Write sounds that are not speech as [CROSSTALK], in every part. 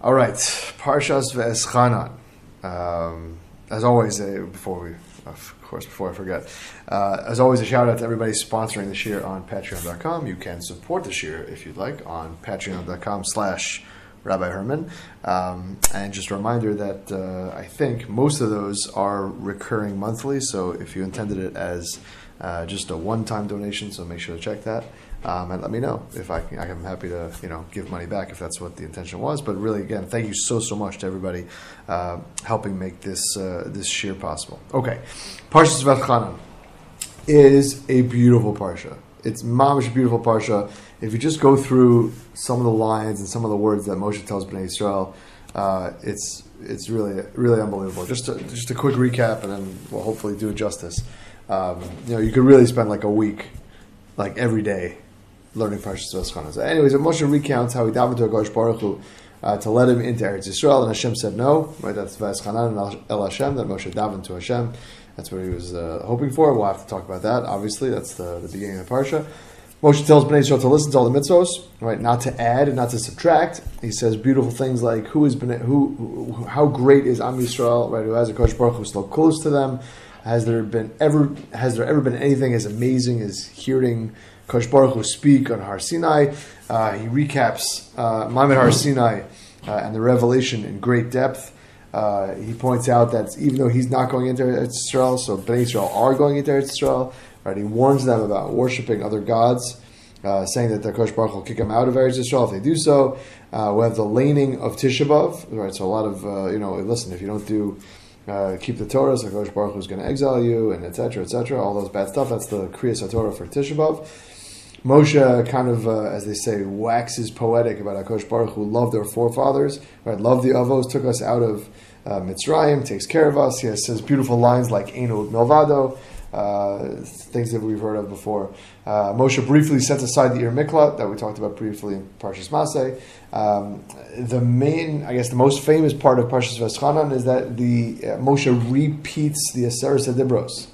All right, Parshas Ve'eschanan. Um, as always, uh, before we, of course, before I forget, uh, as always, a shout out to everybody sponsoring the year on Patreon.com. You can support the year if you'd like on Patreon.com slash Rabbi Herman. Um, and just a reminder that uh, I think most of those are recurring monthly. So if you intended it as uh, just a one-time donation, so make sure to check that. Um, and let me know if I can, I'm happy to you know give money back if that's what the intention was. But really, again, thank you so so much to everybody uh, helping make this uh, this shiur possible. Okay, Parshas Vaeschanan is a beautiful parsha. It's mamish beautiful parsha. If you just go through some of the lines and some of the words that Moshe tells Bnei Israel, uh, it's it's really really unbelievable. Just a, just a quick recap, and then we'll hopefully do it justice. Um, you know, you could really spend like a week, like every day, learning Parshas V'eschanan. So anyways, Moshe recounts how he davened to Hakadosh Baruch Hu uh, to let him into Eretz Yisrael, and Hashem said no. Right, that's V'eschanan and El Hashem. That Moshe davened to Hashem. That's what he was uh, hoping for. We'll have to talk about that. Obviously, that's the, the beginning of the parsha. Moshe tells Bnei Israel to listen to all the mitzvos, right? Not to add and not to subtract. He says beautiful things like who is Bnei, who, who, how great is Am Yisrael, right? Who has a Kosh Baruch who still close to them. Has there been ever has there ever been anything as amazing as hearing Kosh Baruch Hu speak on Har Sinai? Uh, he recaps uh, Maamad Har Sinai uh, and the revelation in great depth. Uh, he points out that even though he's not going into Eretz Israel, so Bnei Israel are going into Eretz Israel. Right? He warns them about worshiping other gods, uh, saying that the Kosh Baruch will kick them out of Eretz Israel if they do so. Uh, we have the laning of Tisha B'av, right? So a lot of uh, you know, listen, if you don't do uh, keep the Torah, so Kosh Baruch Hu is going to exile you, and etc. etc. All those bad stuff. That's the Kriyas Torah for Tisha B'av. Moshe kind of, uh, as they say, waxes poetic about Akosh Baruch who loved our forefathers, right? Loved the Avos, took us out of uh, Mitzrayim, takes care of us. He has, says beautiful lines like Ein Od Milvado, uh, things that we've heard of before. Uh, Moshe briefly sets aside the Ir Miklat that we talked about briefly in Parshas Masay. Um, the main, I guess, the most famous part of Parshas Veschanan is that the uh, Moshe repeats the Aseret Adibros.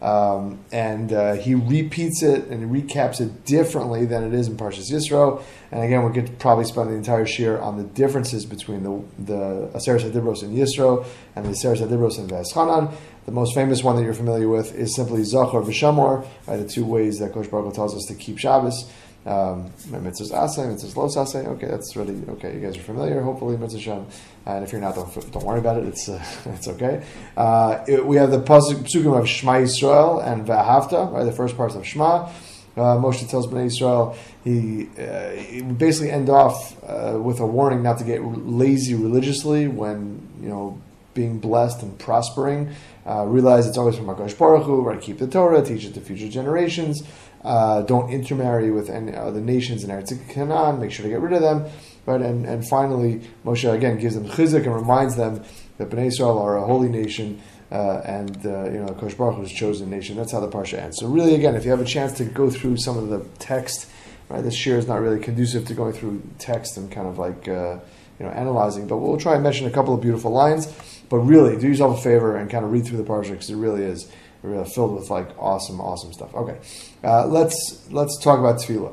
Um, and uh, he repeats it and recaps it differently than it is in Parshas Yisro. And again, we could probably spend the entire shiur on the differences between the the Aseret Adibros in Yisro and the Aseret Adibros in Veschanan. The most famous one that you're familiar with is simply Zachor v'Shamor, right, the two ways that Kosh Baruch tells us to keep Shabbos. Um, mitzvahs asay, mitzvahs los asay. Okay, that's really okay. You guys are familiar, hopefully, mitzvah Shem. And if you're not, don't, don't worry about it. It's uh, [LAUGHS] it's okay. Uh, it, we have the psukim of Shema Yisrael and Vahavta, right? The first parts of Shema. Uh, Moshe tells Bnei Israel he, uh, he basically end off uh, with a warning not to get lazy religiously when you know being blessed and prospering. Uh, realize it's always from Hakadosh Baruch Hu. Right, keep the Torah, teach it to future generations. Uh, don't intermarry with any other nations in Eretz Canaan. Make sure to get rid of them. Right, and, and finally, Moshe again gives them chizuk and reminds them that Bnei Israel are a holy nation. Uh, and uh, you know, Kosh Baruch Hu's chosen nation. That's how the parsha ends. So really, again, if you have a chance to go through some of the text, right, this year is not really conducive to going through text and kind of like uh, you know analyzing. But we'll try and mention a couple of beautiful lines. But really, do yourself a favor and kind of read through the parsha because it really is really filled with like awesome, awesome stuff. Okay, uh, let's let's talk about tefillah.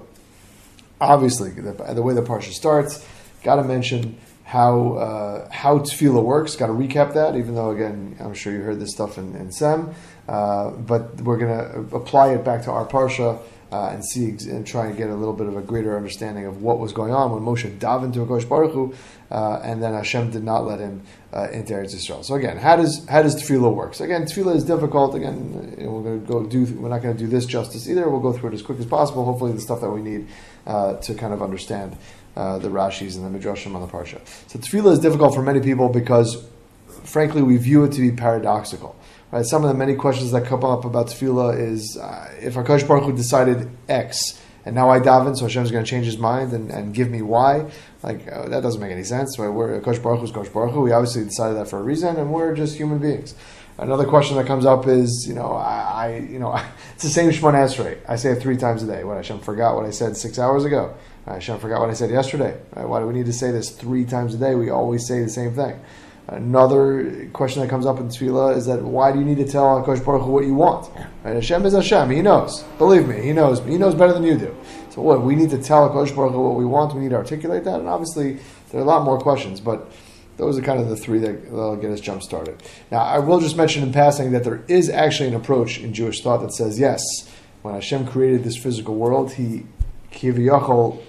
Obviously, the, the way the parsha starts, got to mention how uh, how tefillah works. Got to recap that, even though again, I'm sure you heard this stuff in, in Sem, uh, but we're to apply it back to our parsha. Uh, and see and try and get a little bit of a greater understanding of what was going on when Moshe davened to Hakadosh Baruch Hu, uh, and then Hashem did not let him uh, into Eretz Yisrael. So again, how does how does tefillah work? Again, tefillah is difficult. Again, we're going to go do. We're not going to do this justice either. We'll go through it as quick as possible. Hopefully, the stuff that we need uh, to kind of understand uh, the Rashis and the Midrashim on the parsha. So tefillah is difficult for many people because, frankly, we view it to be paradoxical. Right? Some of the many questions that come up about tefillah is uh, if Hakadosh Baruch Hu decided X and now I daven, so Hashem's going to change His mind and, and give me Y. Like uh, that doesn't make any sense. Right? We're Kosh Baruch Hu's Kosh Baruch Hu. We obviously decided that for a reason, and we're just human beings. Another question that comes up is, you know, I, I you know, [LAUGHS] it's the same Shemon Esrei. I say it three times a day. What Hashem forgot what I said six hours ago. Hashem forgot what I said yesterday. Right? Why do we need to say this three times a day? We always say the same thing. Another question that comes up in tefillah is that why do you need to tell Hakadosh Baruch Hu what you want? Right? Hashem is Hashem. He knows. Believe me, He knows. He knows better than you do. So what we need to tell Hakadosh Baruch Hu what we want. We need to articulate that, and obviously There are a lot more questions, but those are kind of the three that will get us jump started. Now, I will just mention in passing that there is actually an approach in Jewish thought that says, yes, when Hashem created this physical world, he kiviyachol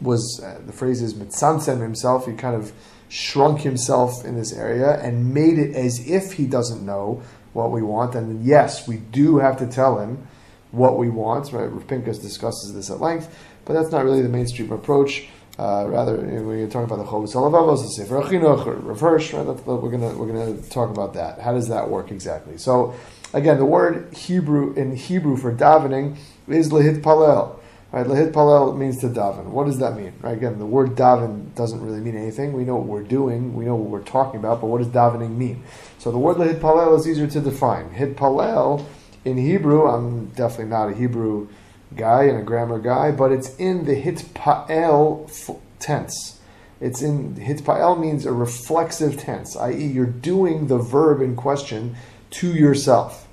was uh, the phrase is mitzamtzem himself. He kind of shrunk himself in this area and made it as if he doesn't know what we want. And yes, we do have to tell him what we want. Right? Rav Pinkus discusses this at length, but that's not really the mainstream approach. Uh, rather, when you're talking about the Chovos Halavavos, the Sefer HaChinuch, or reverse, right? We're gonna we're gonna talk about that. How does that work exactly? So, again, the word Hebrew in Hebrew for davening is lehit palel. Right, lehit palel means to daven. What does that mean? Right, again, the word daven doesn't really mean anything. We know what we're doing, we know what we're talking about, but what does davening mean? So the word lehit palel is easier to define. Hit palel in Hebrew, I'm definitely not a Hebrew guy and a grammar guy, but it's in the hit hitpa'el tense. It's in hitpa'el means a reflexive tense, i.e., you're doing the verb in question to yourself.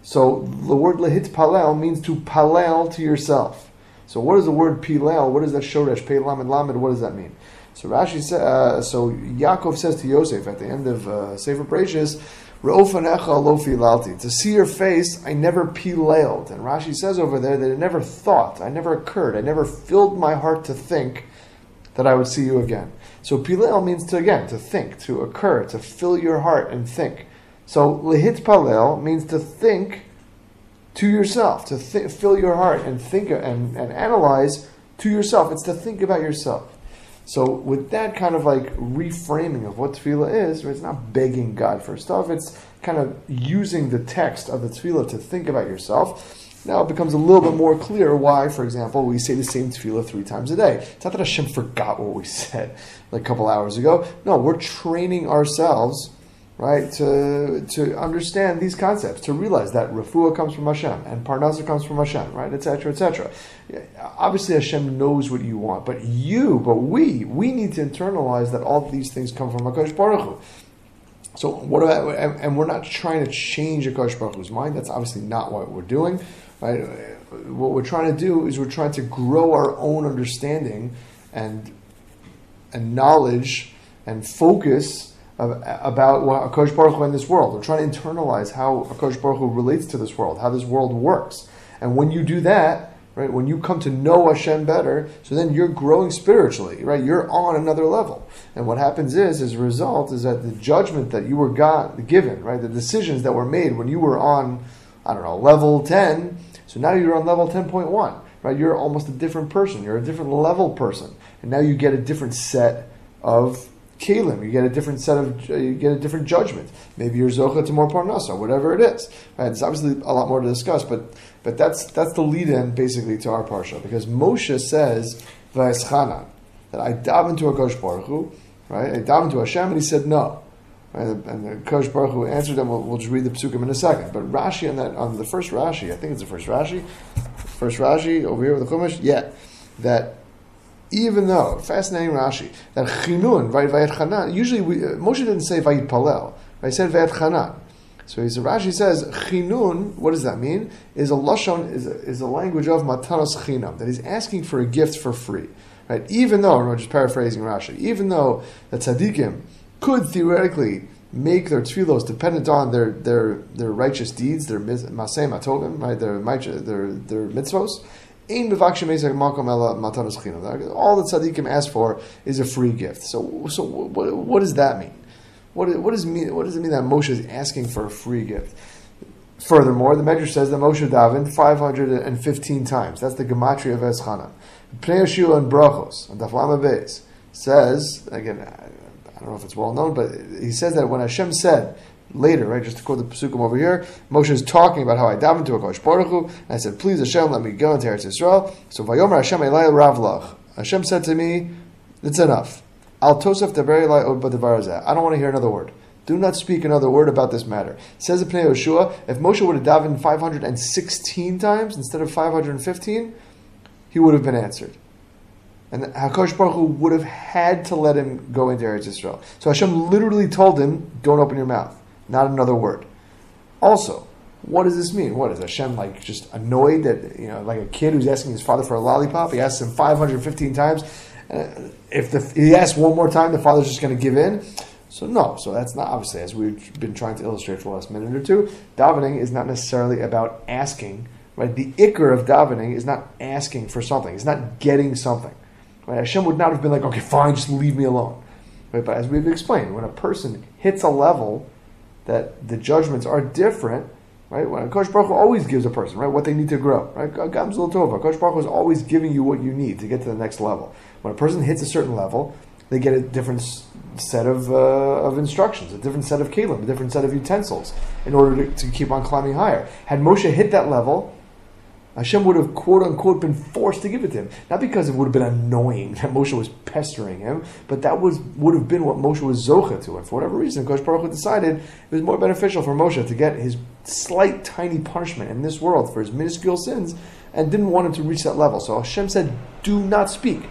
So the word lehitpalel means to palel to yourself. So what is the word pilel? What is that shoresh? Pei lamed lamed. What does that mean? So Rashi says. Uh, so Yaakov says to Yosef at the end of uh, Sefer Bereshis, to see your face, I never pileled. And Rashi says over there that it never thought, I never occurred, I never filled my heart to think that I would see you again. So pilel means to again, to think, to occur, to fill your heart and think. So lehit palel means to think to yourself, to th- fill your heart and think and, and analyze to yourself. It's to think about yourself. So with that kind of like reframing of what tefillah is, it's not begging God for stuff. It's kind of using the text of the tefillah to think about yourself. Now it becomes a little bit more clear why, for example, we say the same tefillah three times a day. It's not that Hashem forgot what we [LAUGHS] said like a couple hours ago. No, we're training ourselves right? To to understand these concepts, to realize that refuah comes from Hashem and parnasa comes from Hashem, right? Etc. Etc. Obviously, Hashem knows what you want, but you, but we, we need to internalize that all these things come from Hakadosh Baruch Hu. So what about, and we're not trying to change Hakadosh Baruch Hu's mind. That's obviously not what we're doing, right? What we're trying to do is we're trying to grow our own understanding and and knowledge and focus about Akash Baruch Hu in this world. We're trying to internalize how Akash Baruch Hu relates to this world, how this world works. And when you do that, right, when you come to know Hashem better, so then you're growing spiritually, right? You're on another level. And what happens is, as a result, is that the judgment that you were got, given, right, the decisions that were made when you were on, I don't know, level 10, so now you're on level 10.1, right? You're almost a different person. You're a different level person. And now you get a different set of You get a different set of, uh, you get a different judgment. Maybe you're zocha to more parnasa, whatever it is. Right? It's obviously a lot more to discuss, but but that's that's the lead-in basically to our parsha because Moshe says va'eschanan that I daven to Hakadosh Baruch Hu, right? I daven to Hashem, and he said no. Right? And the Kosh Baruch Hu answered them. We'll, we'll, just read the psukim in a second. But Rashi on that on the first Rashi, I think it's the first Rashi, first Rashi over here with the Chumash, yeah, that even though fascinating Rashi that chinun right vayet chanan. Usually we, uh, Moshe didn't say vayit palel. Right, he said vayet chanan. So he's, Rashi says chinun. What does that mean? Is a lashon is a, is a language of matanos chinam that he's asking for a gift for free. Right, even though I'm just paraphrasing Rashi, even though the tzaddikim could theoretically make their tefillos dependent on their their their righteous deeds, their maasim tovim, right, their their their mitzvos all the tzaddikim ask for is a free gift. So, so what, what does that mean? What, what, does mean? what does it mean that Moshe is asking for a free gift? Furthermore, the Medrash says that Moshe davened 515 times. That's the gematria of Eschana. Pnei and Brachos, and Daf Lamed Beis, says, again, I don't know if it's well known, but he says that when Hashem said, later, right? Just to quote the Pesukim over here, Moshe is talking about how I davened to a Kosh Baruch Hu, and I said, please Hashem, let me go into Eretz Yisrael. So Vayomer Hashem Elai Ravlach. Hashem said to me, it's enough. Al Tosef Deber Elai I don't want to hear another word. Do not speak another word about this matter. Says the Pnei Yehoshua, if Moshe would have davened 516 times instead of 515, he would have been answered. And Hakadosh Baruch Hu would have had to let him go into Eretz Yisrael. So Hashem literally told him, "Don't open your mouth." Not another word. Also, what does this mean? What is Hashem like just annoyed that you know, like a kid who's asking his father for a lollipop? He asks him 515 times, Uh, if the, he asks one more time, the father's just going to give in. So no, so that's not obviously as we've been trying to illustrate for the last minute or two. Davening is not necessarily about asking. Right, the ikar of davening is not asking for something. It's not getting something. Right? Hashem would not have been like, okay, fine, just leave me alone. Right? But as we've explained, when a person hits a level that the judgments are different, right? When Kosh Baruch Hu always gives a person, right, what they need to grow, right? Gam Zu L'Tova. Kosh Baruch Hu is always giving you what you need to get to the next level. When a person hits a certain level, they get a different set of, uh, of instructions, a different set of kalim, a different set of utensils in order to, to keep on climbing higher. Had Moshe hit that level, Hashem would have quote unquote been forced to give it to him. Not because it would have been annoying [LAUGHS] that Moshe was pestering him, but that was would have been what Moshe was zocha to. And for whatever reason, Kosh Baruch Hu decided it was more beneficial for Moshe to get his slight, tiny punishment in this world for his minuscule sins and didn't want him to reach that level. So Hashem said, Do not speak.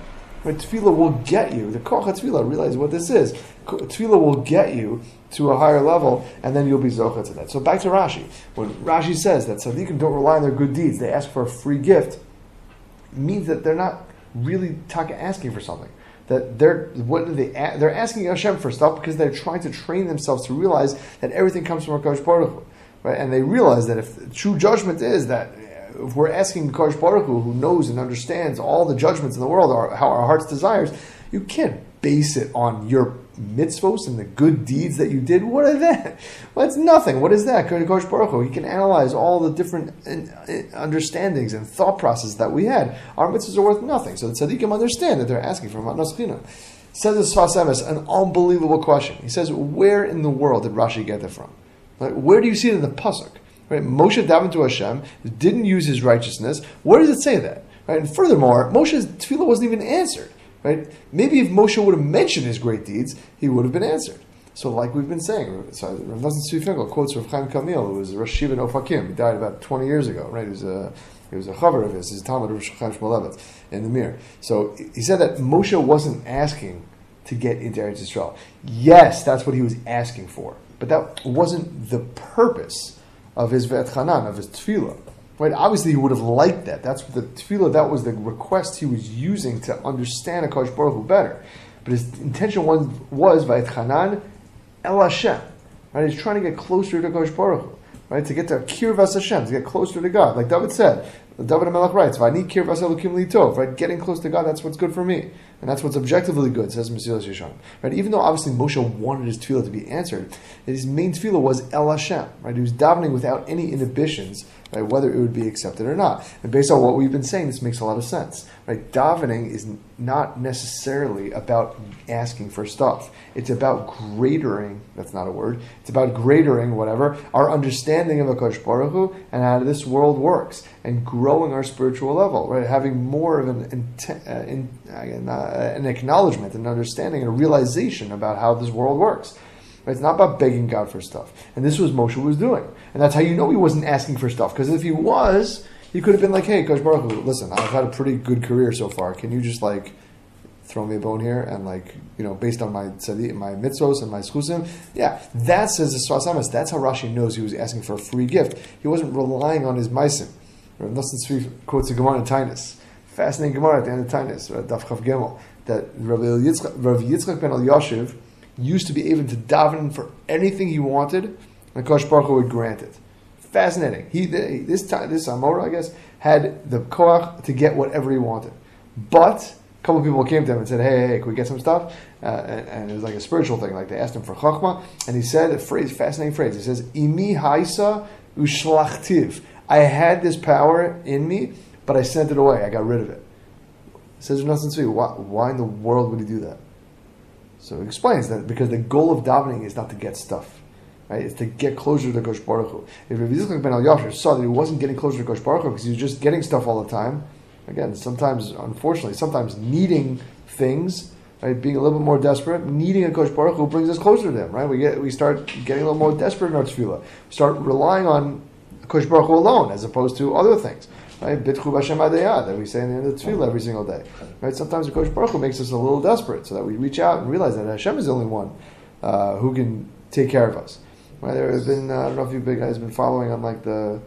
But tefillah will get you. The koach tefillah, realize what this is. Tefillah will get you to a higher level, and then you'll be zocha to that. So back to Rashi. When Rashi says that tzaddikim don't rely on their good deeds, they ask for a free gift, means that they're not really asking for something. That they're what are they they're asking Hashem for stuff because they're trying to train themselves to realize that everything comes from Hakadosh Baruch Hu, right? And they realize that if true judgment is that uh, if we're asking Kosh Baruch Hu, who knows and understands all the judgments in the world, or how our heart's desires, you can't base it on your mitzvos and the good deeds that you did. What are that? Well, it's nothing. What is that? Kosh Baruch. He can analyze all the different uh, understandings and thought processes that we had. Our mitzvahs are worth nothing. So the tzaddikim understand that they're asking for Matnas Says the Sfas Emes, an unbelievable question. He says, where in the world did Rashi get that from? Like, where do you see it in the pasuk? Right? Moshe davened to Hashem, didn't use his righteousness. Where does it say that? Right? And furthermore, Moshe's tefillah wasn't even answered. Right? Maybe if Moshe would have mentioned his great deeds, he would have been answered. So, like we've been saying, Rav Nosson Tzvi Finkel quotes Rav Chaim Kamil, who was Rosh Yeshiva Ofakim. He died about 20 years ago, right? He was a, he was a chaver of his, his talmid of Rosh Chaim Shmulevitz in the Mir. So, he said that Moshe wasn't asking to get into Eretz Yisrael. Yes, that's what he was asking for. But that wasn't the purpose of his Ve'et of his tefillah. Right? Obviously, he would have liked that. That's the tefillah, that was the request he was using to understand Akash Baruch Hu better. But his intention was, was Ve'et El Hashem. Right? He's trying to get closer to Akash Baruch Hu. Right? To get to Kirvas Hashem, to get closer to God. Like David said, David HaMelech writes, "V'ani kirvas elokim litov." Right, getting close to God, that's what's good for me, and that's what's objectively good. Says Mesilas Yesharim. Right, even though obviously Moshe wanted his tefillah to be answered, his main tefillah was El Hashem. Right, he was davening without any inhibitions right, whether it would be accepted or not. And based on what we've been saying, this makes a lot of sense. Right? Davening is not necessarily about asking for stuff. It's about gradering, that's not a word, it's about gradering, whatever, our understanding of Akash Baruch Hu and how this world works and growing our spiritual level, right? Having more of an, uh, in, uh, an acknowledgement, an understanding, and a realization about how this world works. It's not about begging God for stuff. And this was Moshe was doing. And that's how you know he wasn't asking for stuff. Because if he was, he could have been like, hey, Kosh Baruch Hu, listen, I've had a pretty good career so far. Can you just like throw me a bone here and like, you know, based on my tzadi, my mitzvos and my zechusim? Yeah, that says the Sfas Emes. That's how Rashi knows he was asking for a free gift. He wasn't relying on his meisim. Rav Nosson quotes a Gemara in Taanis. Fascinating Gemara at the end of Taanis, uh, Daf Chaf Gimel, that Rav Yitzchak ben Used to be able to daven for anything he wanted, and Kosh Baruch Hu would grant it. Fascinating. He this time this Amora, I guess, had the koach to get whatever he wanted, but a couple of people came to him and said, "Hey, hey, can we get some stuff?" Uh, and, and, it was like a spiritual thing. Like they asked him for chachma, and he said a phrase, fascinating phrase. He says, "Imi haisa ushlachtiv." I had this power in me, but I sent it away. I got rid of it. He says, "There's nothing to Why, why in the world would he do that?" So he explains that because the goal of davening is not to get stuff. Right? It's to get closer to Kosh Baruch Hu. If Rabbi Yitzchak ben Elyashiv saw that he wasn't getting closer to Kosh Baruch Hu because he was just getting stuff all the time, again, sometimes, unfortunately, sometimes needing things, right, being a little bit more desperate, needing a Kosh Baruch Hu brings us closer to him, right? We get we start getting a little more desperate in our tefillah. Start relying on Kosh Baruch Hu alone as opposed to other things. Right? Bitchu Hashem that we say in the end of the tefillah every single day. Right? Sometimes the Kosh Baruch Hu makes us a little desperate so that we reach out and realize that Hashem is the only one uh, who can take care of us. Right? There has been, uh, I don't know if you guys have been following on like the,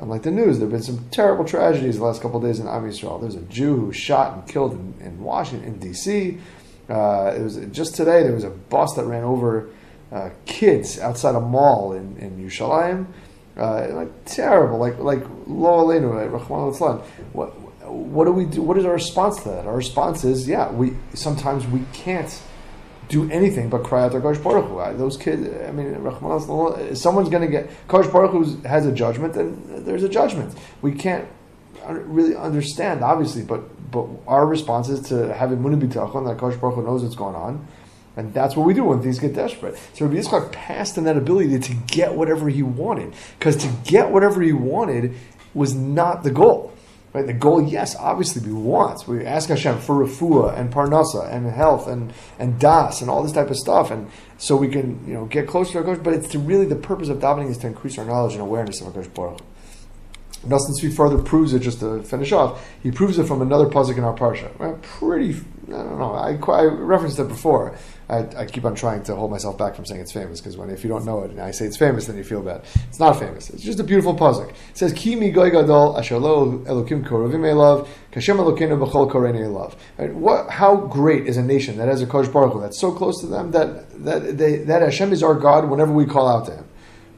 Unlike the news, there have been some terrible tragedies the last couple of days in Am Yisrael. There's a Jew who was shot and killed in, in Washington, in D.C. Uh, it was just today. There was a bus that ran over uh, kids outside a mall in in Yerushalayim. Uh, like terrible, like like lo aleinu, eh, right? What what do we do? What is our response to that? Our response is, yeah, we sometimes we can't do anything but cry out to Kosh Baruch Hu. Uh, those kids, I mean, Rahman uh, someone's going to get Kosh Baruch Hu has a judgment, and there's a judgment. We can't really understand, obviously, but but our response is to have imunity bitachon that Kosh Baruch Hu knows what's going on. And that's what we do when things get desperate. So Rabbi Yitzchak passed on that ability to get whatever he wanted. Because to get whatever he wanted was not the goal. Right? The goal, yes, obviously we want. We ask Hashem for refuah and parnasa and health and, and das and all this type of stuff, and so we can you know get closer to our Kosh. But it's to really the purpose of davening is to increase our knowledge and awareness of our Kosh Baruch. Nosson Tzvi further proves it, just to finish off, he proves it from another pasuk in our parsha. Pretty, I don't know, I, I referenced it before. I, I, keep on trying to hold myself back from saying it's famous because when if you don't know it and I say it's famous, then you feel bad. It's not famous. It's just a beautiful pasuk. It says, "Ki mi goy gadol asher lo elokim korovim elav kashem elokinu b'chol koreni elav." What? How great is a nation that has a kosh baruch that's so close to them that that they, that Hashem is our God whenever we call out to Him.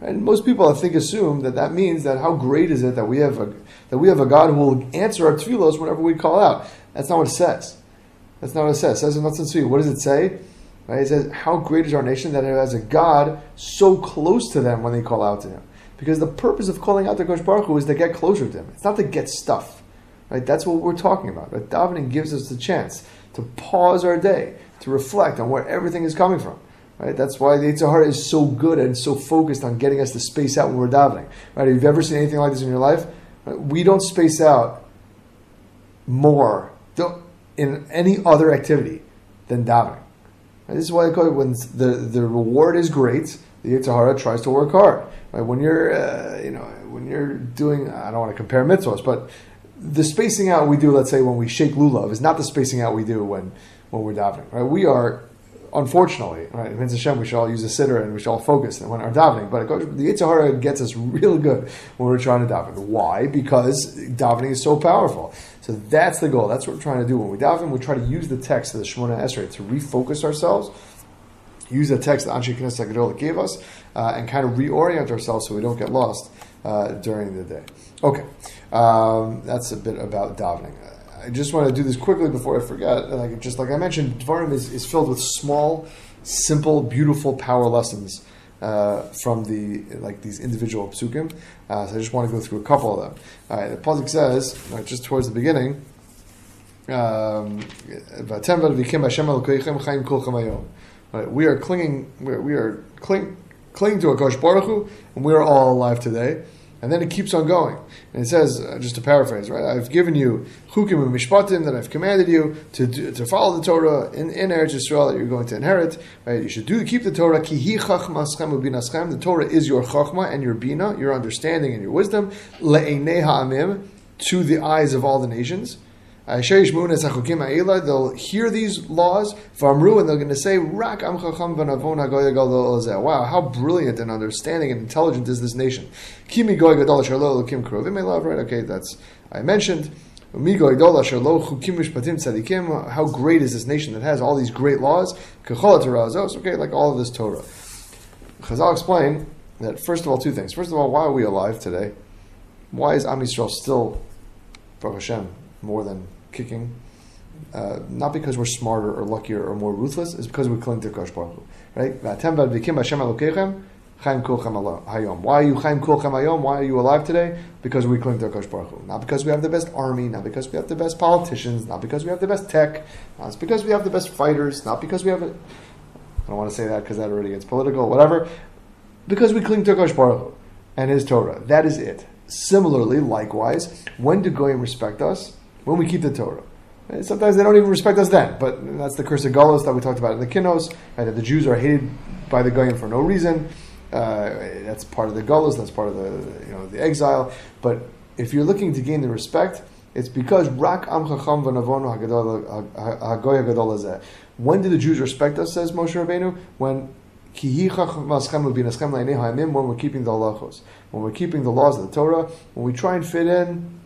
And most people, I think, assume that that means that how great is it that we have a that we have a God who will answer our tefillos whenever we call out. That's not what it says. That's not what it says. It says in Tzvi. What does it say? Right? It says, How great is our nation that it has a God so close to them when they call out to Him. Because the purpose of calling out to Kosh Baruch Hu is to get closer to Him. It's not to get stuff. Right? That's what we're talking about. Right? Davening gives us the chance to pause our day, to reflect on where everything is coming from. Right? That's why the Yetzer Hara is so good and so focused on getting us to space out when we're davening. Right? Have you ever seen anything like this in your life? Right? We don't space out more in any other activity than davening. This is why I call it when the, the reward is great, the Yetzer Hara tries to work hard. Right? When you're, uh, you know, when you're doing, I don't want to compare mitzvahs, but the spacing out we do, let's say when we shake lulav, is not the spacing out we do when, when we're davening. Right? We are, unfortunately, right, in Hashem, we should all use a sitter and we should all focus when we're davening. But the Yetzer Hara gets us really good when we're trying to daven. Why? Because davening is so powerful. So that's the goal. That's what we're trying to do. When we daven, we try to use the text of the Shemona Esrei to refocus ourselves, use the text that Anshe Knesset Gedola gave us, uh, and kind of reorient ourselves so we don't get lost uh, during the day. Okay, um, that's a bit about davening. I just want to do this quickly before I forget. Like just like I mentioned, Dvarim is, is filled with small, simple, beautiful power lessons uh, from the like these individual psukim. Uh, so I just want to go through a couple of them. the pasuk says right, just towards the beginning. Um, right, we are clinging. We are, we are cling, clinging to a Kosh Baruch Hu, and we are all alive today. And then it keeps on going. And it says, uh, just to paraphrase, right? I've given you chukim and mishpatim that I've commanded you to do, to follow the Torah in, in Eretz Yisrael that you're going to inherit. Right? You should do keep the Torah. Ki hi chachmaschem ubinaschem. The Torah is your chachma and your bina, your understanding and your wisdom. Le'enei ha'amim, to the eyes of all the nations. They'll hear these laws, and they're going to say, Wow, how brilliant and understanding and intelligent is this nation. Kimi Kim Right? Okay, that's, I mentioned. How great is this nation that has all these great laws? Okay, like all of this Torah. Chazal explain that, first of all, two things. First of all, why are we alive today? Why is Am Yisrael still, Baruch Hashem, more than kicking. Uh, not because we're smarter or luckier or more ruthless, it's because we cling to Kosh Baruch. Right? Why are you Chaim Hayom? Why are you alive today? Because we cling to Kosh Baruch Not because we have the best army, not because we have the best politicians, not because we have the best tech, not because we have the best fighters, not because we have. A, I don't want to say that because that already gets political. Whatever. Because we cling to Kosh Baruch and His Torah. That is it. Similarly, likewise, when do Goyim respect us? When we keep the Torah. And sometimes they don't even respect us then, but that's the curse of Golos that we talked about in the Kinos, right, that the Jews are hated by the Goyim for no reason. Uh, that's part of the Golos, that's part of the you know the exile. But if you're looking to gain the respect, it's because Rak Am Chacham V'Navono Hagoy When did the Jews respect us? Says Moshe Rabbeinu when When we're keeping the halachos, when we're keeping the laws of the Torah, when we try and fit in,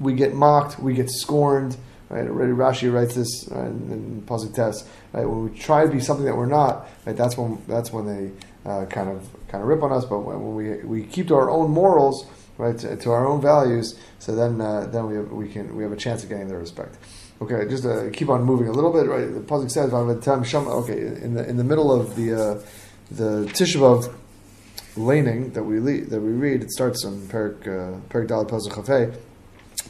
we get mocked, we get scorned. Right? Already Rashi writes this right, in Pasuk Test. Right? When we try to be something that we're not, right? That's when that's when they uh, kind of kind of rip on us. But when we we keep to our own morals, right, to, to our own values, so then uh, then we have, we can we have a chance of getting their respect. Okay, just to keep on moving a little bit. Right, the pasuk says, "Okay, in the in the middle of the uh, the Tisha laning that we lead, that we read, it starts on Perek uh, Perek Daled Pasuk Chafei.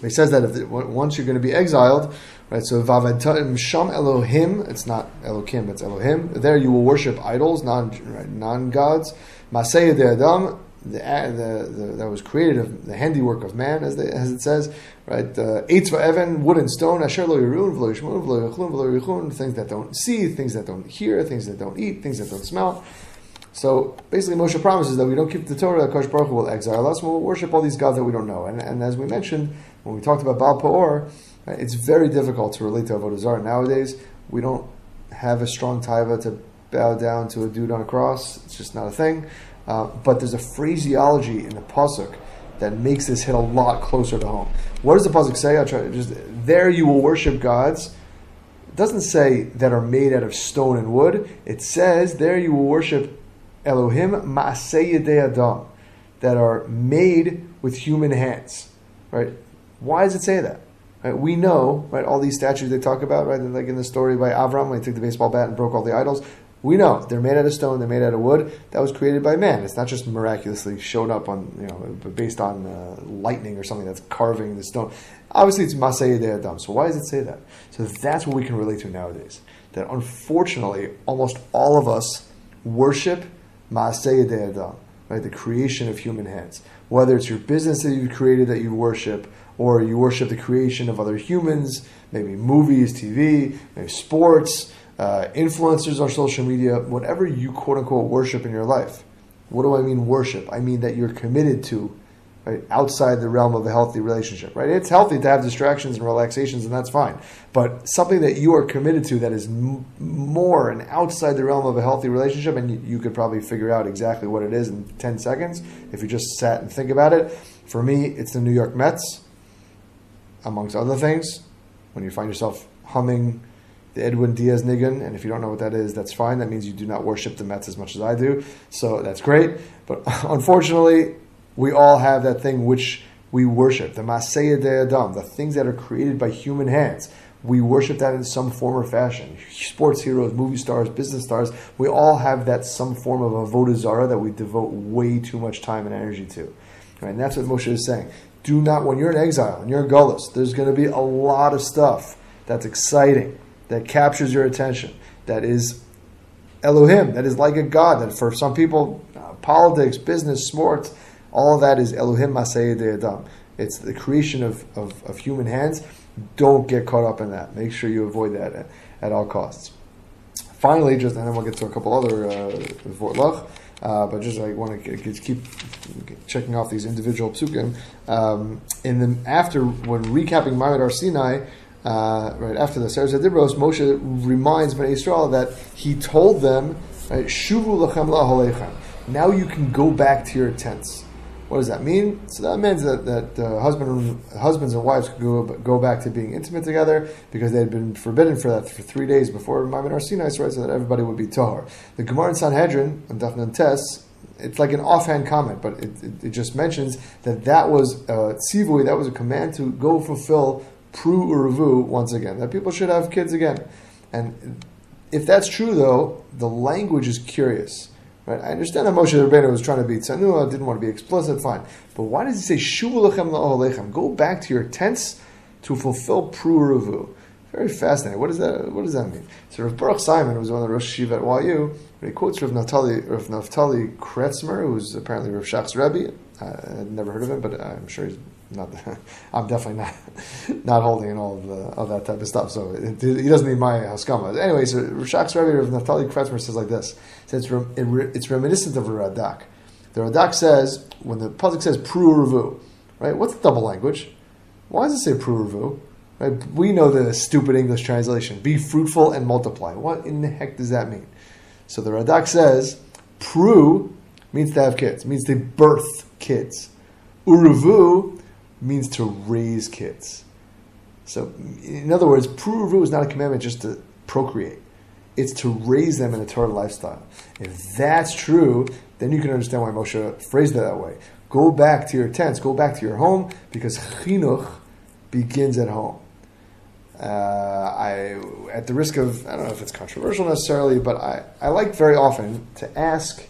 He says that if the, once you're going to be exiled, right? So Vavadim Sham Elohim, it's not Elohim, it's Elohim. There you will worship idols, non right, non gods. Masei de Adam, the, the, the, that was created of the handiwork of man, as, they, as it says, right? Uh, Eitz Evan, wood and stone, Asher lo yirun, v'lo yishmun, v'lo things that don't see, things that don't hear, things that don't eat, things that don't smell. So basically, Moshe promises that we don't keep the Torah, that Kosh Baruch Hu will exile us, and we'll worship all these gods that we don't know. And, and as we mentioned, when we talked about Baal Peor, it's very difficult to relate to Avodah Zarah. Nowadays, we don't have a strong taiva to bow down to a dude on a cross. It's just not a thing. Uh, but there's a phraseology in the pasuk that makes this hit a lot closer to home. What does the pasuk say? I'll try just there you will worship gods. It doesn't say that are made out of stone and wood. It says there you will worship Elohim Maaseh Adam that are made with human hands. Right? Why does it say that? Right? We know, right, all these statues they talk about, right, like in the story by Avram when he took the baseball bat and broke all the idols. We know they're made out of stone, they're made out of wood. That was created by man. It's not just miraculously showed up on, you know, based on uh, lightning or something that's carving the stone. Obviously, it's Masayeh de Adam. So why does it say that? So that's what we can relate to nowadays. That unfortunately, almost all of us worship right? The creation of human hands. Whether it's your business that you've created that you worship, or you worship the creation of other humans, maybe movies, TV, maybe sports uh, influencers on social media, whatever you quote unquote worship in your life. What do I mean worship? I mean that you're committed to right, outside the realm of a healthy relationship. Right? It's healthy to have distractions and relaxations, and that's fine. But something that you are committed to that is m- more and outside the realm of a healthy relationship, and you, you could probably figure out exactly what it is in ten seconds if you just sat and think about it. For me, it's the New York Mets, amongst other things. When you find yourself humming the Edwin Diaz Nigun, and if you don't know what that is, that's fine. That means you do not worship the Mets as much as I do, so that's great. But [LAUGHS] unfortunately, we all have that thing which we worship, the Masayah de Adam, the things that are created by human hands. We worship that in some form or fashion. Sports heroes, movie stars, business stars, we all have that some form of avodah zara that we devote way too much time and energy to. Right? And that's what Moshe is saying. Do not, when you're in exile and you're in Gullus, there's going to be a lot of stuff that's exciting that captures your attention, that is Elohim, that is like a God, that for some people, uh, politics, business, sports, all that is Elohim Masayeh de Adam. It's the creation of, of, of, human hands. Don't get caught up in that. Make sure you avoid that at, at all costs. Finally, just and then we'll get to a couple other uh, uh, but just I want to keep checking off these individual psukim. Um, in the after when recapping Har Sinai, uh, right after the Seres Dibros, Moshe reminds Bnei Israel that he told them, "Shuvu lechem la'alechem." Now you can go back to your tents. What does that mean? So that means that, that uh, husband, husbands and wives could go, go back to being intimate together because they had been forbidden for that for three days before Maamad Har Sinai, right, so that everybody would be tahar. The Gemara in Sanhedrin, on Daf Nun Tes, it's like an offhand comment, but it, it, it, just mentions that that was tzivui, that was a command to go fulfill pru uruvu once again, that people should have kids again. And if that's true, though, the language is curious. Right? I understand that Moshe Rabbeinu was trying to be tzanua, didn't want to be explicit, fine. But why does he say shuvu lechem la'olechem? Go back to your tents to fulfill pru uruvu. Very fascinating. What does that What does that mean? So Rav Baruch Simon, was one of the Rosh Yeshiva at YU, he quotes Rav Naftali, Rav Naftali Kretzmer, who's apparently Rav Shach's Rebbe. I had never heard of him, but I'm sure he's not [LAUGHS] I'm definitely not not holding in all of, the, of that type of stuff. So it, he doesn't need my haskama. Anyway, so Rav Shach's Rebbe of Naftali Kretzmer says like this: says it's, rem, it, it's reminiscent of Radak. The Radak says when the pasuk says pru revu, right? What's the double language? Why does it say pru revu? Right? We know the stupid English translation: "Be fruitful and multiply." What in the heck does that mean? So the Radak says Pru means to have kids, means to birth kids. Uruvu means to raise kids. So, in other words, Pru is not a commandment just to procreate. It's to raise them in a Torah lifestyle. If that's true, then you can understand why Moshe phrased it that way. Go back to your tents, go back to your home, because chinuch begins at home. Uh, I, at the risk of, I don't know if it's controversial necessarily, but I, I like very often to ask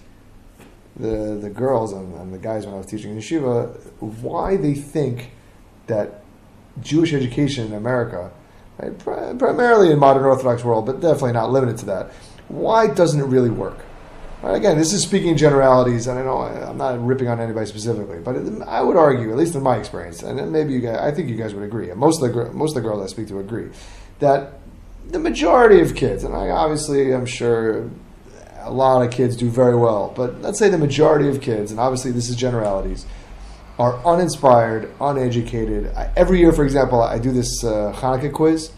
the, the girls and, and the guys when I was teaching in yeshiva why they think that Jewish education in America, right, primarily in modern Orthodox world, but definitely not limited to that, why doesn't it really work? Right, again, this is speaking generalities, and I know I'm not ripping on anybody specifically, but I would argue, at least in my experience, and maybe you guys, I think you guys would agree, and most of the most of the girls I speak to agree, that the majority of kids, and I obviously I'm sure a lot of kids do very well, but let's say the majority of kids, and obviously this is generalities, are uninspired, uneducated. I, every year, for example, I do this uh, Hanukkah quiz.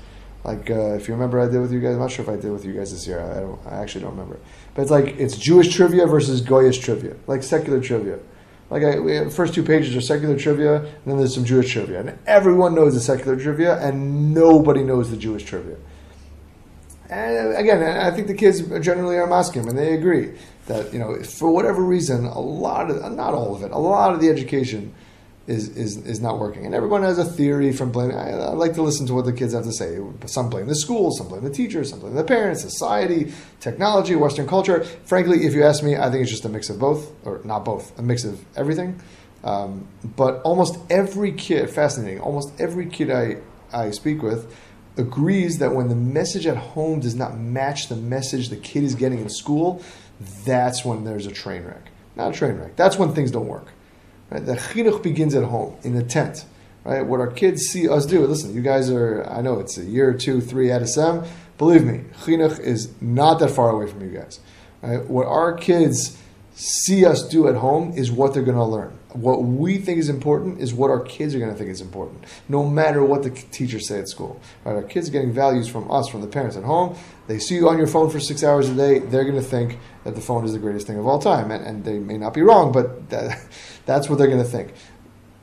Like uh, if you remember, I did with you guys. I'm not sure if I did with you guys this year. I don't. I actually don't remember. But it's like it's Jewish trivia versus Goyish trivia, like secular trivia. Like I, the first two pages are secular trivia, and then there's some Jewish trivia, and everyone knows the secular trivia, and nobody knows the Jewish trivia. And again, I think the kids generally are masking, and they agree that you know for whatever reason, a lot of not all of it, a lot of the education is, is, is not working. And everyone has a theory from blaming. I, I, like to listen to what the kids have to say. Some blame the school, some blame the teachers, some blame the parents, society, technology, Western culture. Frankly, if you ask me, I think it's just a mix of both, or not both, a mix of everything. Um, but almost every kid, fascinating, almost every kid I, I speak with agrees that when the message at home does not match the message the kid is getting in school, that's when there's a train wreck. Not a train wreck. That's when things don't work. Right? The chinuch begins at home, in the tent. Right? What our kids see us do. Listen, you guys are, I know it's a year, two, three at a SM. Believe me, chinuch is not that far away from you guys. Right? What our kids see us do at home is what they're going to learn. What we think is important is what our kids are going to think is important, no matter what the teachers say at school. Right? Our kids are getting values from us, from the parents at home. They see you on your phone for six hours a day. They're going to think that the phone is the greatest thing of all time, and, and they may not be wrong, but that, [LAUGHS] that's what they're going to think.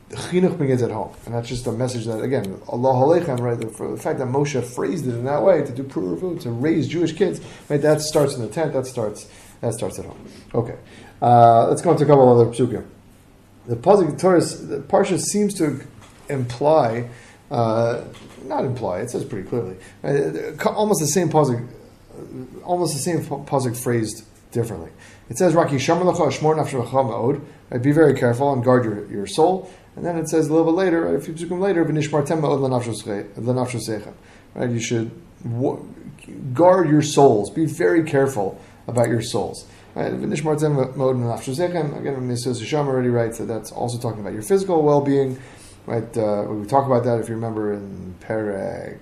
Chinuch begins at home, and that's just a message that again, Allah Aleichem, right? The, the, fact that Moshe phrased it in that way to do pruruvu, to raise Jewish kids, right? That starts in the tent. That starts that starts at home. Okay, uh, let's go into a couple of other psukim. The pasuk Torah, the parsha seems to imply, uh, not imply. It says pretty clearly, uh, almost the same pasuk, almost the same pasuk phrased differently. It says, "Raki shmor Right, be very careful and guard your, your soul. And then it says a little bit later, a few psukim later, "V'nishmartem ma'od Right, you should guard your souls. Be very careful about your souls. Right. Again, Mrs. Hisham already writes that that's also talking about your physical well-being. Right, uh, we talk about that if you remember in Perek.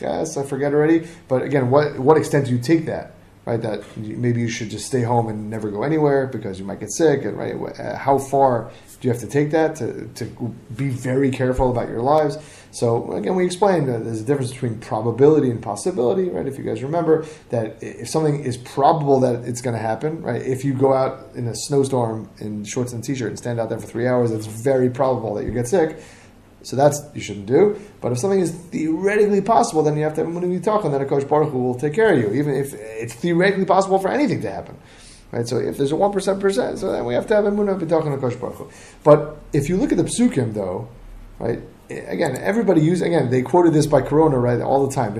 Yes, I forget already. But again, what what extent do you take that? right? That maybe you should just stay home and never go anywhere because you might get sick, and right? Uh, how far do you have to take that to, to be very careful about your lives? So again, we explained that there's a difference between probability and possibility, right? If you guys remember that if something is probable that it's going to happen, right? If you go out in a snowstorm in shorts and t-shirt and stand out there for three hours, it's very probable that you get sick. So that's you shouldn't do. But if something is theoretically possible, then you have to have a talk, and then a coach Baruch will take care of you, even if it's theoretically possible for anything to happen. Right? So if there's a one percent percent, so then we have to have a munah b'tachon a kosh baruch. But if you look at the psukim, though, right? Again, everybody use again. They quoted this by Corona, right, all the time.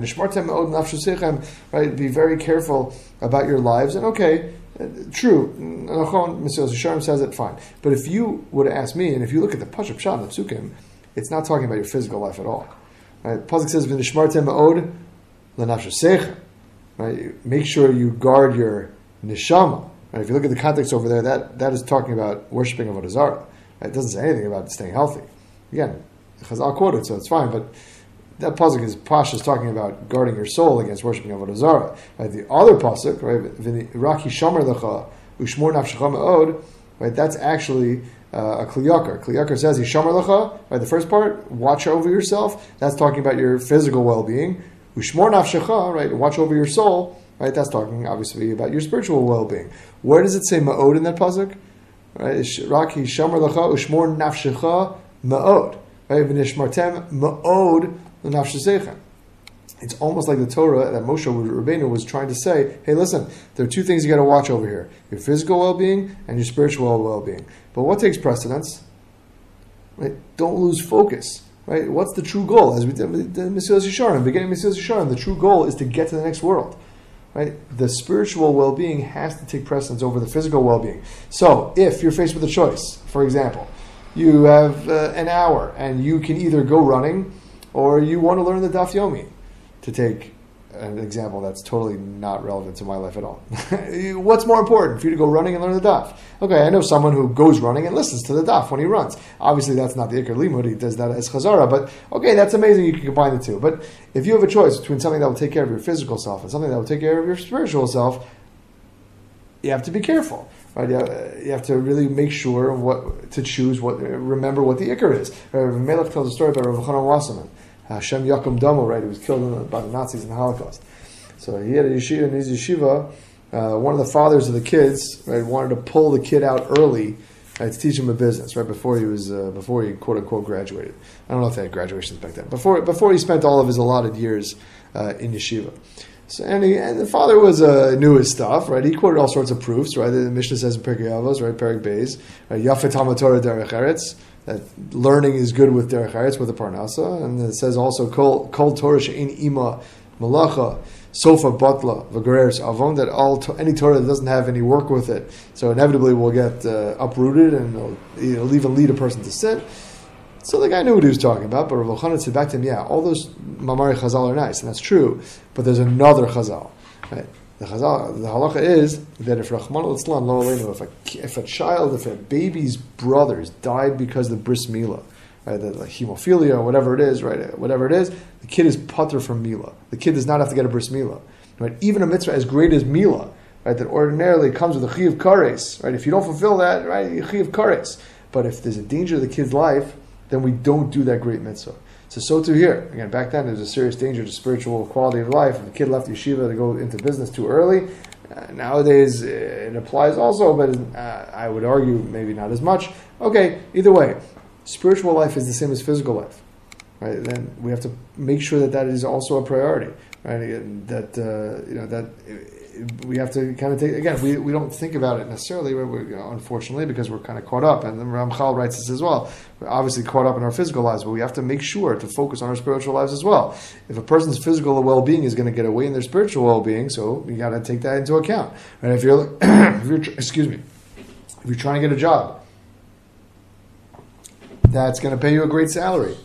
Right, be very careful about your lives. And okay, uh, true, Nachon Mesilas Yesharim says it fine. But if you would ask me, and if you look at the Pashup Shah the Psukim, it's not talking about your physical life at all. Right? Pasuk says, "V'nishmartem ma'od l'nafshasecha." Right? Make sure you guard your neshama. Right? If you look at the context over there, that, that is talking about worshiping of a Right? It doesn't say anything about staying healthy. Again, Chazal quoted, so it's fine, but that pasuk is Pasha is talking about guarding your soul against worshiping of Zara. Right? The other pasuk, right, Raki Shomer Lecha Ushmor Nafshecha Me'od, right? That's actually uh, a Kli Yakar. Kliyakar says, Yishamar lecha, right, the first part, watch over yourself. That's talking about your physical well-being. Ushmor nafshecha, right, watch over your soul. right? That's talking obviously about your spiritual well-being. Where does it say ma'od in that pasuk? Right? Raki shamar lecha ushmor nafshecha ma'od. It's almost like the Torah that Moshe Rabbeinu was trying to say, hey, listen, there are two things you got to watch over here your physical well being and your spiritual well being. But what takes precedence? Right? Don't lose focus. Right? What's the true goal? As we did with Mesilas Yesharim, beginning Mesilas Yesharim, the true goal is to get to the next world. Right? The spiritual well being has to take precedence over the physical well being. So, if you're faced with a choice, for example, you have uh, an hour and you can either go running or you want to learn the Daf Yomi to take an example that's totally not relevant to my life at all. [LAUGHS] What's more important for you to go running and learn the daf? Okay, I know someone who goes running and listens to the daf when he runs. Obviously, that's not the ikar limud. He does that as chazara, but okay, that's amazing. You can combine the two. But if you have a choice between something that will take care of your physical self and something that will take care of your spiritual self, you have to be careful. Right, you have to really make sure what to choose. What remember what the ikar is. Melech tells a story about Rav Elchanan Wasserman Hashem Yakum Damo, right? He was killed by the Nazis in the Holocaust. So he had a yeshiva in his yeshiva. Uh, one of the fathers of the kids, right, wanted to pull the kid out early right, to teach him a business, right before he was uh, before he quote unquote graduated. I don't know if they had graduations back then. Before before he spent all of his allotted years uh, in yeshiva. So, and, he, and the father was uh, knew his stuff, right? He quoted all sorts of proofs, right? The Mishnah says in Pirkei Avos, right? Perek Beis, right? Yafet Hamatorah Derech Eretz, that learning is good with derech eretz with the parnasa, and it says also kol Torah she'in ima malacha sofa batla v'gereres avon that all any Torah that doesn't have any work with it, so inevitably will get uh, uprooted and it'll, it'll, even lead a person to sin. So the guy knew what he was talking about, but Rav Elchanan said back to him, "Yeah, all those maamarei chazal are nice, and that's true, but there's another chazal." Right? The, chazal, the halacha is that if Rahman al-Islam, if a, if a child, if a baby's brothers died because of the bris milah, right, the, the hemophilia whatever it is, right, whatever it is, the kid is patur from milah. The kid does not have to get a bris milah. Right? Even a mitzvah as great as milah, right, that ordinarily comes with a chiv kares, right? If you don't fulfill that, right, chiv kares. But if there's a danger to the kid's life, then we don't do that great mitzvah. So, so too here. Again, back then, there's a serious danger to spiritual quality of life. If the kid left yeshiva to go into business too early, uh, nowadays uh, it applies also, but uh, I would argue maybe not as much. Okay, either way, spiritual life is the same as physical life, right? Then we have to make sure that that is also a priority, right? That uh, you know that we have to kind of take again. We, we don't think about it necessarily, unfortunately, because we're kind of caught up. And Ramchal writes this as well. We're obviously caught up in our physical lives, but we have to make sure to focus on our spiritual lives as well. If a person's physical well-being is going to get away in their spiritual well-being, so you got to take that into account. And if you're, [CLEARS THROAT] if you're, excuse me, if you're trying to get a job, that's going to pay you a great salary.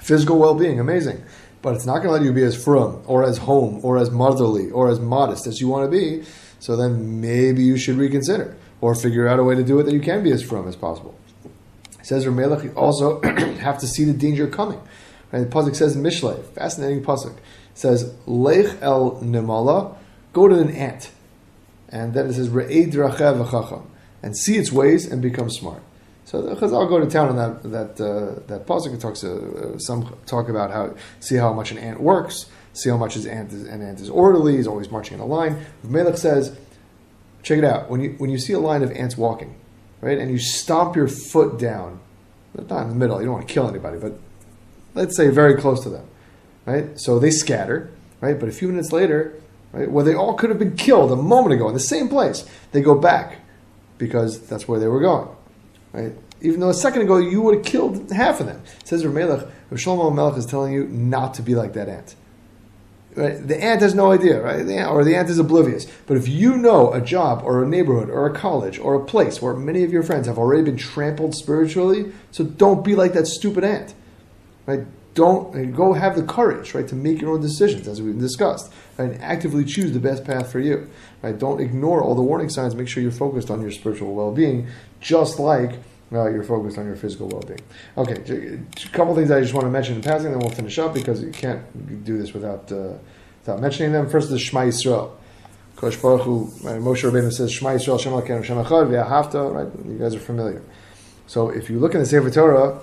Physical well-being, amazing but it's not going to let you be as frum or as home or as motherly or as modest as you want to be. So then maybe you should reconsider or figure out a way to do it that you can be as frum as possible. It says Ramelech, you also [CLEARS THROAT] have to see the danger coming. Right? The pasuk says in Mishlei, fascinating pasuk. Says Lech el nemala, go to an ant, and then it says Re'ed and see its ways and become smart. So the Chazal go to town on that that uh, that pasuk. talks uh, some talk about how see how much an ant works, see how much his ant is, an ant is orderly. He's always marching in a line. Melech says, check it out. When you when you see a line of ants walking, right, and you stomp your foot down, not in the middle. You don't want to kill anybody, but let's say very close to them, right. So they scatter, right. But a few minutes later, right, where they all could have been killed a moment ago in the same place, they go back because that's where they were going. Right? Even though a second ago you would have killed half of them. It says Ramelech, Shlomo Melech is telling you not to be like that ant. Right? The ant has no idea, right? The ant, or the ant is oblivious. But if you know a job or a neighborhood or a college or a place where many of your friends have already been trampled spiritually, so don't be like that stupid ant. Right? Don't go have the courage, right, to make your own decisions, as we've discussed, right, and actively choose the best path for you. Right? Don't ignore all the warning signs. Make sure you're focused on your spiritual well-being, just like uh, you're focused on your physical well-being. Okay, a couple things I just want to mention in passing, then we'll finish up because you can't do this without uh, without mentioning them. First is Shema Yisrael. Kosh Baruch Hu, right, Moshe Rabbeinu says Shema Yisrael, Shem Elokeinu, Shem Echad. Right, you guys are familiar. So if you look in the Sefer Torah,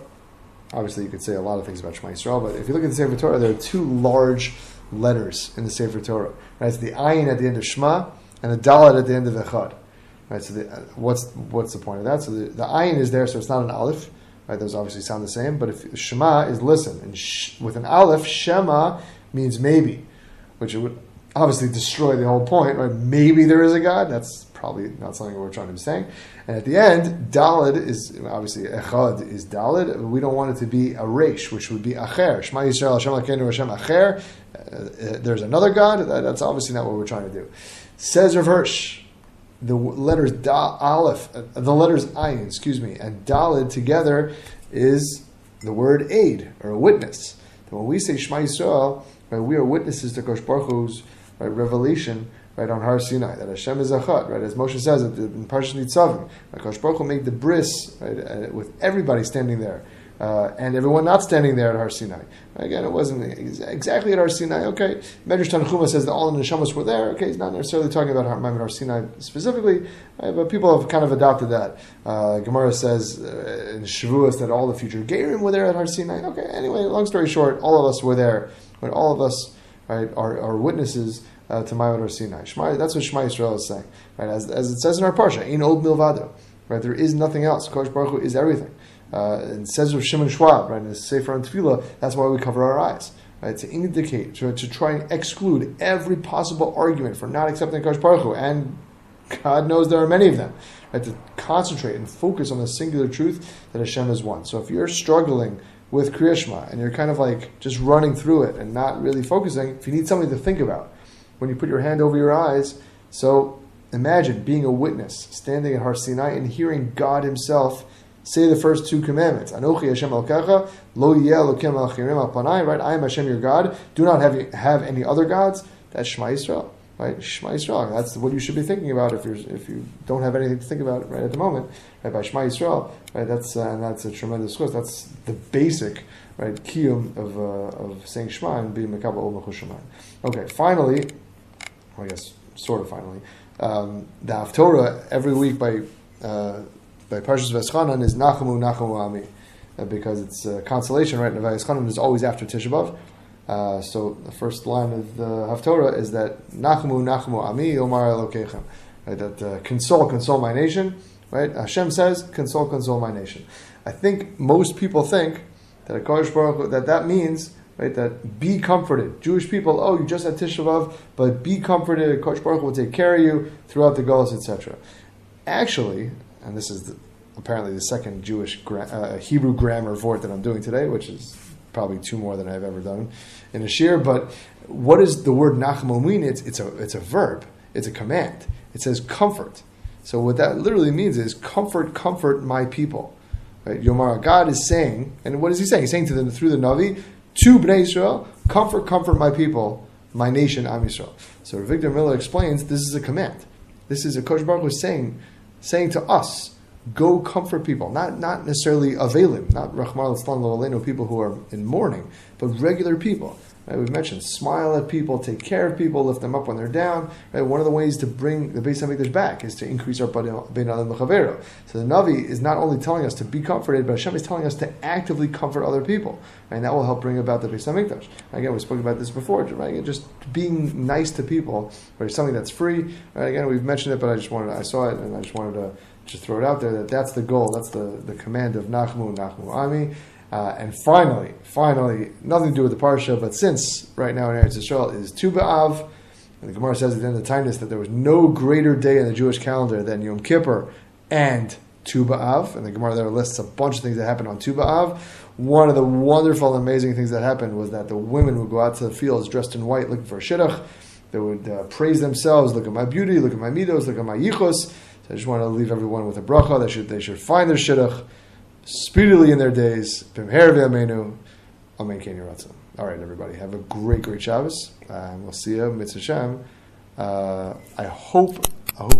obviously you could say a lot of things about Shema Yisrael, but if you look at the Sefer Torah, there are two large letters in the Sefer Torah. Right? It's the ayin at the end of Shema and the dalet at the end of Echad. Right? So the, uh, what's what's the point of that? So the, the ayin is there, so it's not an aleph. Right? Those obviously sound the same, but if Shema is listen, and sh, with an aleph, Shema means maybe, which would obviously destroy the whole point. Right? Maybe there is a God. That's probably not something we're trying to be saying. And at the end, Dalid is obviously Echad is Dalid. We don't want it to be a Resh, which would be Acher. Shema Yisrael Hashem Akeinu Hashem Acher. Uh, there's another God. That, that's obviously not what we're trying to do. Says Hirsch, the letters da, Aleph, uh, the letters Ayin, excuse me, and Dalid together is the word aid or a witness. when we say Shema Yisrael, right, we are witnesses to Kosh Baruch Hu's right, revelation right on Har Sinai that Hashem is Achad, right? As Moshe says in Parashat Nitzavim, Hakadosh Baruch made the bris right, uh, with everybody standing there. Uh, and everyone not standing there at Har Sinai. Again, it wasn't exactly at Har Sinai. Okay, Medrash Tanchuma says that all the neshamas were there. Okay, he's not necessarily talking about Har, Har Sinai specifically, right, but people have kind of adopted that. Uh, Gemara says uh, in Shavuos that all the future Gerim were there at Har Sinai. Okay, anyway, long story short, all of us were there. But all of us right, are, are witnesses uh, to Maamad Har Sinai. Shema, that's what Shema Yisrael is saying, right? As, as it says in our parsha, in Od Milvado, right? There is nothing else. Kodesh Baruch Hu is everything. Uh, and says of Shimon Schwab, right? In the Sefer on Tefillah, that's why we cover our eyes, right? To indicate, to, to try and exclude every possible argument for not accepting Kodesh Baruch Hu, and God knows there are many of them. Right? To concentrate and focus on the singular truth that Hashem is one. So if you're struggling with Kriyashma and you're kind of like just running through it and not really focusing, if you need something to think about, when you put your hand over your eyes. So imagine being a witness, standing at Har Sinai and hearing God Himself say the first two commandments. Anochi Hashem Elokecha, Lo Elokim Al Panai, right? I am Hashem your God. Do not have, have any other gods. That's Shema Yisrael, right? Shema Yisrael. That's what you should be thinking about if, you're, if you don't have anything to think about right at the moment. Right? By Shema Yisrael, right? That's, uh, and that's a tremendous course. That's the basic right, kiyum of, uh, of saying Shema and being Mekabah Ol Okay, finally, I guess sort of finally, um, the Haftorah every week by uh, by Parshas Vaeschanan is Nachamu Nachamu Ami, uh, because it's uh, consolation, right? And Vaeschanan is always after Tisha B'av. Uh, so the first line of the Haftorah is that Nachamu Nachamu Ami Omar Elokechem, right? That uh, console, console my nation, right? Hashem says, console, console my nation. I think most people think that a Baruch that that means right? That be comforted. Jewish people, oh, you just had Tisha B'av, but be comforted. Kosh Baruch will take care of you throughout the Golos, etc. Actually, and this is the, apparently the second Jewish gra- uh, Hebrew grammar vort that I'm doing today, which is probably two more than I've ever done in a shiur. But what does the word nachamu mean? It's, it's, a, it's a verb. It's a command. It says comfort. So what that literally means is comfort, comfort my people. Right? Yomar, God is saying, and what is he saying? He's saying to them through the Navi, to Bnei Israel, comfort, comfort my people, my nation, Am Yisrael. So Avigdor Miller explains this is a command. This is a Kosh Baruch Hu saying, saying to us, go comfort people, not not necessarily avelim, not Rahman al people who are in mourning, but regular people. Right? We've mentioned smile at people, take care of people, lift them up when they're down. Right? One of the ways to bring the Beis Hamikdash back is to increase our bein adam. So the Navi is not only telling us to be comforted, but Hashem is telling us to actively comfort other people, right? and that will help bring about the Beis Hamikdash. Again, we spoke about this before. Right? Just being nice to people, right? Something that's free. Right? Again, we've mentioned it, but I just wanted, I saw it, and I just wanted to just throw it out there that that's the goal. That's the, the command of Nachmu, Nachmu Ami. Uh, and finally, finally, nothing to do with the parsha, but since right now in Eretz Yisrael is Tu B'Av, and the Gemara says at the end of the Taanis that there was no greater day in the Jewish calendar than Yom Kippur and Tu B'Av, and the Gemara there lists a bunch of things that happened on Tu B'Av. One of the wonderful and amazing things that happened was that the women would go out to the fields dressed in white looking for a shidduch. They would uh, praise themselves, look at my beauty, look at my midos, look at my yichus. So I just want to leave everyone with a bracha. They should, they should find their shidduch speedily in their days. Bimher. Amen. All right, everybody. Have a great, great Shabbos. Uh, we'll see you, Mitzvah Shem. Uh, I hope, I hope